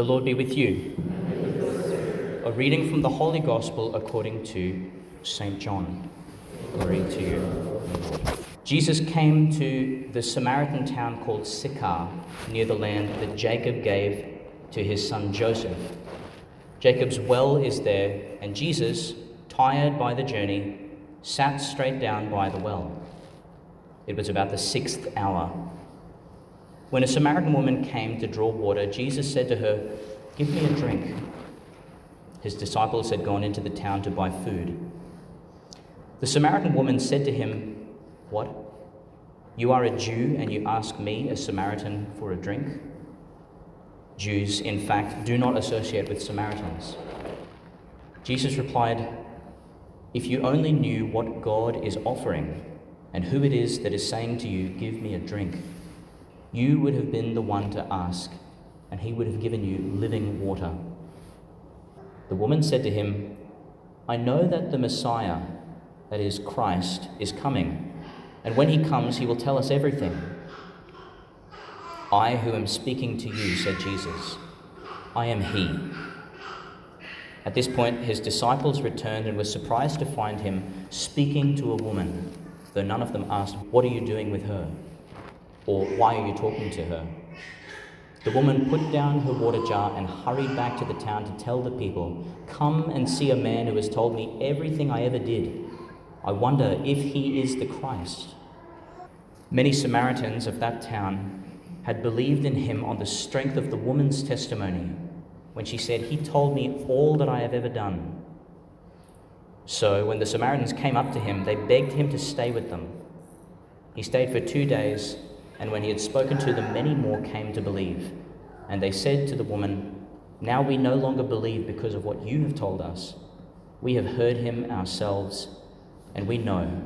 The Lord be with you. A reading from the Holy Gospel according to St. John. Glory to you. Jesus came to the Samaritan town called Sychar, near the land that Jacob gave to his son Joseph. Jacob's well is there, and Jesus, tired by the journey, sat straight down by the well. It was about the sixth hour. When a Samaritan woman came to draw water, Jesus said to her, Give me a drink. His disciples had gone into the town to buy food. The Samaritan woman said to him, What? You are a Jew and you ask me, a Samaritan, for a drink? Jews, in fact, do not associate with Samaritans. Jesus replied, If you only knew what God is offering and who it is that is saying to you, Give me a drink you would have been the one to ask, and he would have given you living water. The woman said to him, I know that the Messiah, that is Christ, is coming, and when he comes, he will tell us everything. I who am speaking to you, said Jesus, I am he. At this point, his disciples returned and were surprised to find him speaking to a woman, though none of them asked, What are you doing with her? Or why are you talking to her? The woman put down her water jar and hurried back to the town to tell the people, Come and see a man who has told me everything I ever did. I wonder if he is the Christ. Many Samaritans of that town had believed in him on the strength of the woman's testimony when she said, He told me all that I have ever done. So when the Samaritans came up to him, they begged him to stay with them. He stayed for two days and when he had spoken to them, many more came to believe. And they said to the woman, Now we no longer believe because of what you have told us. We have heard him ourselves, and we know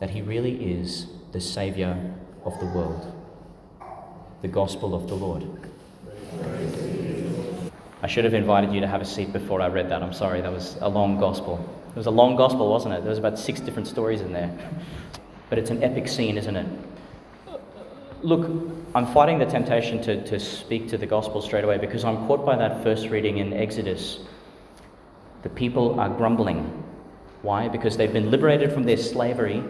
that he really is the Saviour of the world. The Gospel of the Lord. I should have invited you to have a seat before I read that. I'm sorry, that was a long gospel. It was a long gospel, wasn't it? There was about six different stories in there. But it's an epic scene, isn't it? Look, I'm fighting the temptation to, to speak to the gospel straight away because I'm caught by that first reading in Exodus. The people are grumbling. Why? Because they've been liberated from their slavery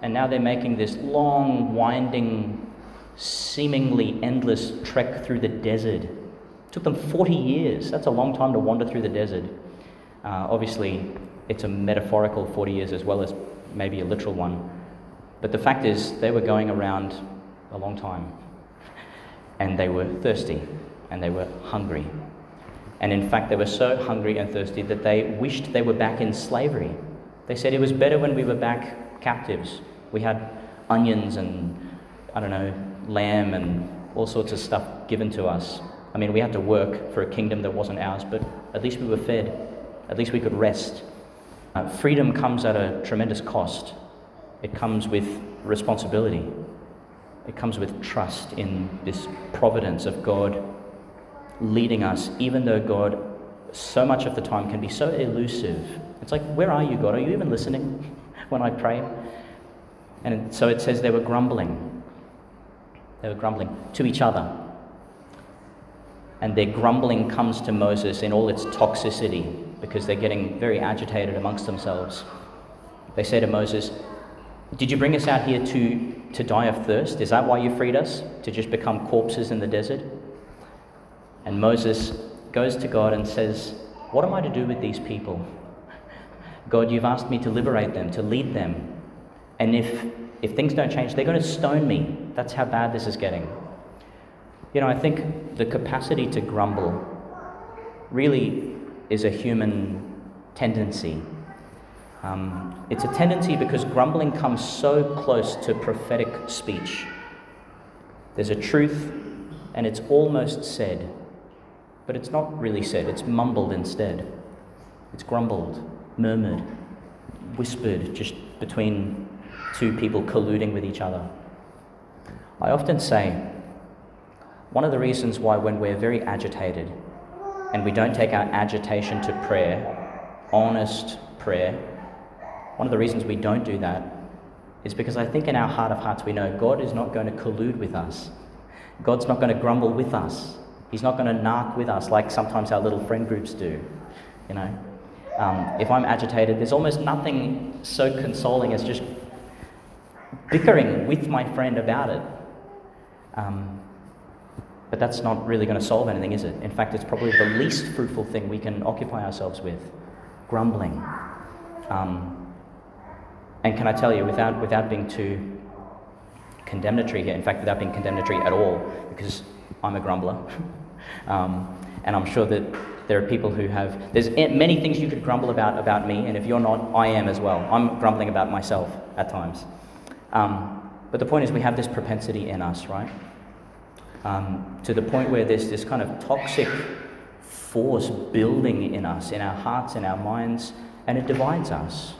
and now they're making this long, winding, seemingly endless trek through the desert. It took them 40 years. That's a long time to wander through the desert. Uh, obviously, it's a metaphorical 40 years as well as maybe a literal one. But the fact is, they were going around a long time. And they were thirsty and they were hungry. And in fact, they were so hungry and thirsty that they wished they were back in slavery. They said it was better when we were back captives. We had onions and, I don't know, lamb and all sorts of stuff given to us. I mean, we had to work for a kingdom that wasn't ours, but at least we were fed. At least we could rest. Uh, freedom comes at a tremendous cost, it comes with responsibility. It comes with trust in this providence of God leading us, even though God, so much of the time, can be so elusive. It's like, where are you, God? Are you even listening when I pray? And so it says they were grumbling. They were grumbling to each other. And their grumbling comes to Moses in all its toxicity because they're getting very agitated amongst themselves. They say to Moses, Did you bring us out here to to die of thirst? Is that why you freed us? To just become corpses in the desert? And Moses goes to God and says, What am I to do with these people? God, you've asked me to liberate them, to lead them. And if, if things don't change, they're going to stone me. That's how bad this is getting. You know, I think the capacity to grumble really is a human tendency. Um, it's a tendency because grumbling comes so close to prophetic speech. There's a truth, and it's almost said, but it's not really said, it's mumbled instead. It's grumbled, murmured, whispered just between two people colluding with each other. I often say, one of the reasons why, when we're very agitated and we don't take our agitation to prayer, honest prayer, one of the reasons we don't do that is because I think in our heart of hearts we know God is not going to collude with us. God's not going to grumble with us. He's not going to narc with us like sometimes our little friend groups do. You know, um, if I'm agitated, there's almost nothing so consoling as just bickering with my friend about it. Um, but that's not really going to solve anything, is it? In fact, it's probably the least fruitful thing we can occupy ourselves with grumbling. Um, and can I tell you, without, without being too condemnatory here, in fact, without being condemnatory at all, because I'm a grumbler, um, and I'm sure that there are people who have, there's many things you could grumble about about me, and if you're not, I am as well. I'm grumbling about myself at times. Um, but the point is, we have this propensity in us, right? um, to the point where there's this kind of toxic force building in us, in our hearts, in our minds, and it divides us.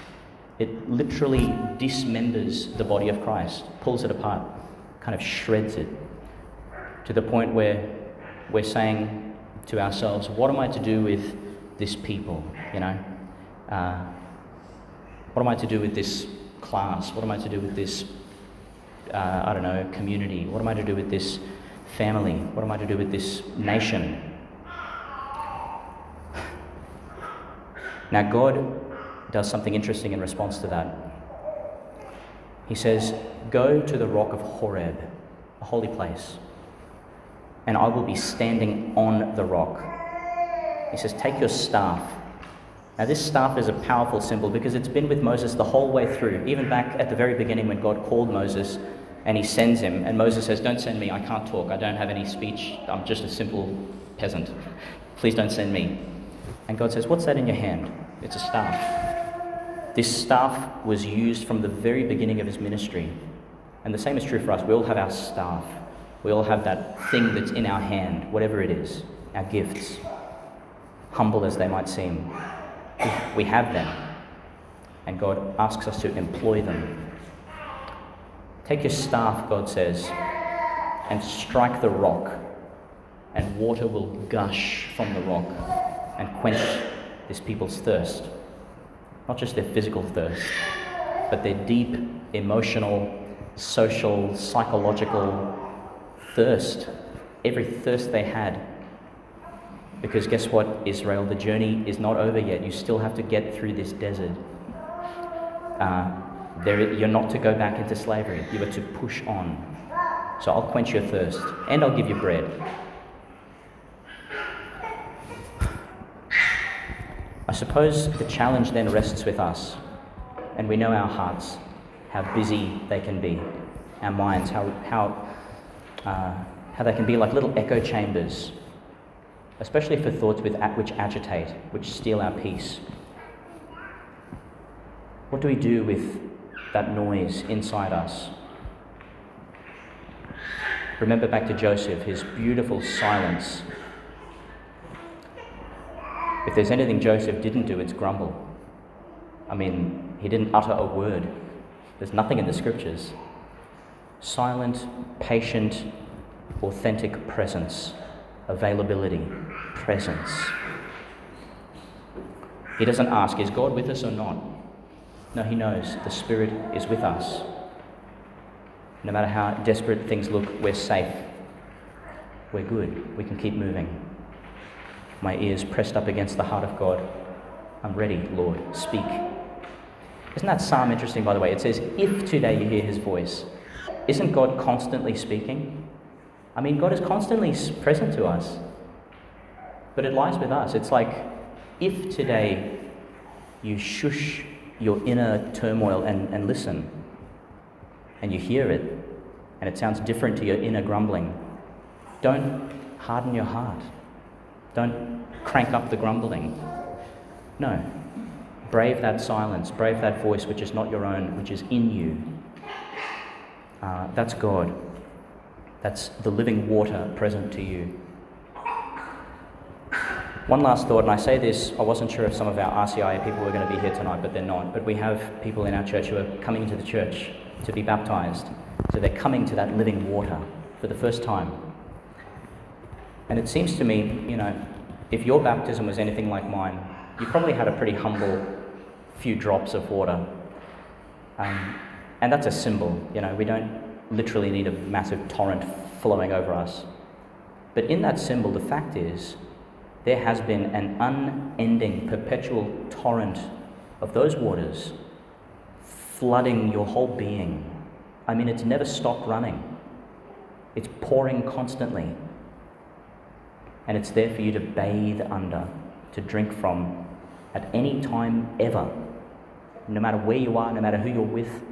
It literally dismembers the body of Christ, pulls it apart, kind of shreds it, to the point where we're saying to ourselves, What am I to do with this people? You know? Uh, what am I to do with this class? What am I to do with this, uh, I don't know, community? What am I to do with this family? What am I to do with this nation? Now, God does something interesting in response to that. He says, Go to the rock of Horeb, a holy place, and I will be standing on the rock. He says, Take your staff. Now, this staff is a powerful symbol because it's been with Moses the whole way through, even back at the very beginning when God called Moses and he sends him. And Moses says, Don't send me. I can't talk. I don't have any speech. I'm just a simple peasant. Please don't send me. And God says, What's that in your hand? It's a staff. This staff was used from the very beginning of his ministry. And the same is true for us. We all have our staff. We all have that thing that's in our hand, whatever it is, our gifts, humble as they might seem. We have them. And God asks us to employ them Take your staff, God says, and strike the rock, and water will gush from the rock and quench this people's thirst. Not just their physical thirst, but their deep emotional, social, psychological thirst. Every thirst they had. Because guess what, Israel? The journey is not over yet. You still have to get through this desert. Uh, there, you're not to go back into slavery. You are to push on. So I'll quench your thirst and I'll give you bread. I suppose the challenge then rests with us, and we know our hearts, how busy they can be, our minds, how, how, uh, how they can be like little echo chambers, especially for thoughts with, which agitate, which steal our peace. What do we do with that noise inside us. Remember back to Joseph, his beautiful silence. If there's anything Joseph didn't do, it's grumble. I mean, he didn't utter a word. There's nothing in the scriptures. Silent, patient, authentic presence, availability, presence. He doesn't ask, is God with us or not? No, he knows the Spirit is with us. No matter how desperate things look, we're safe. We're good. We can keep moving. My ears pressed up against the heart of God. I'm ready, Lord. Speak. Isn't that psalm interesting, by the way? It says, If today you hear his voice. Isn't God constantly speaking? I mean, God is constantly present to us. But it lies with us. It's like, if today you shush your inner turmoil and, and listen. And you hear it, and it sounds different to your inner grumbling. Don't harden your heart. Don't crank up the grumbling. No. Brave that silence, brave that voice which is not your own, which is in you. Uh, that's God. That's the living water present to you. One last thought, and I say this, I wasn't sure if some of our RCI people were going to be here tonight, but they're not. But we have people in our church who are coming into the church to be baptized. So they're coming to that living water for the first time. And it seems to me, you know, if your baptism was anything like mine, you probably had a pretty humble few drops of water. Um, and that's a symbol, you know, we don't literally need a massive torrent flowing over us. But in that symbol, the fact is, there has been an unending, perpetual torrent of those waters flooding your whole being. I mean, it's never stopped running, it's pouring constantly. And it's there for you to bathe under, to drink from at any time ever. No matter where you are, no matter who you're with,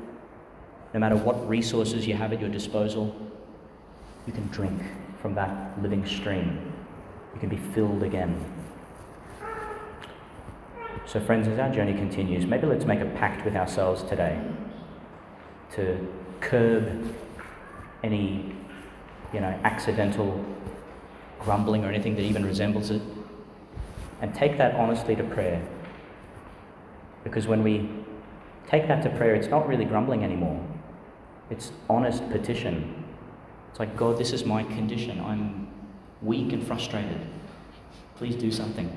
no matter what resources you have at your disposal, you can drink from that living stream. You can be filled again. So, friends, as our journey continues, maybe let's make a pact with ourselves today to curb any, you know, accidental grumbling or anything that even resembles it, and take that honestly to prayer. Because when we take that to prayer, it's not really grumbling anymore. It's honest petition. It's like, God, this is my condition. I'm weak and frustrated. Please do something.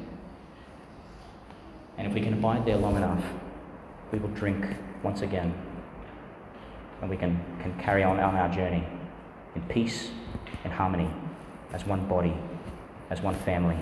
And if we can abide there long enough, we will drink once again. And we can, can carry on on our journey in peace and harmony as one body, as one family.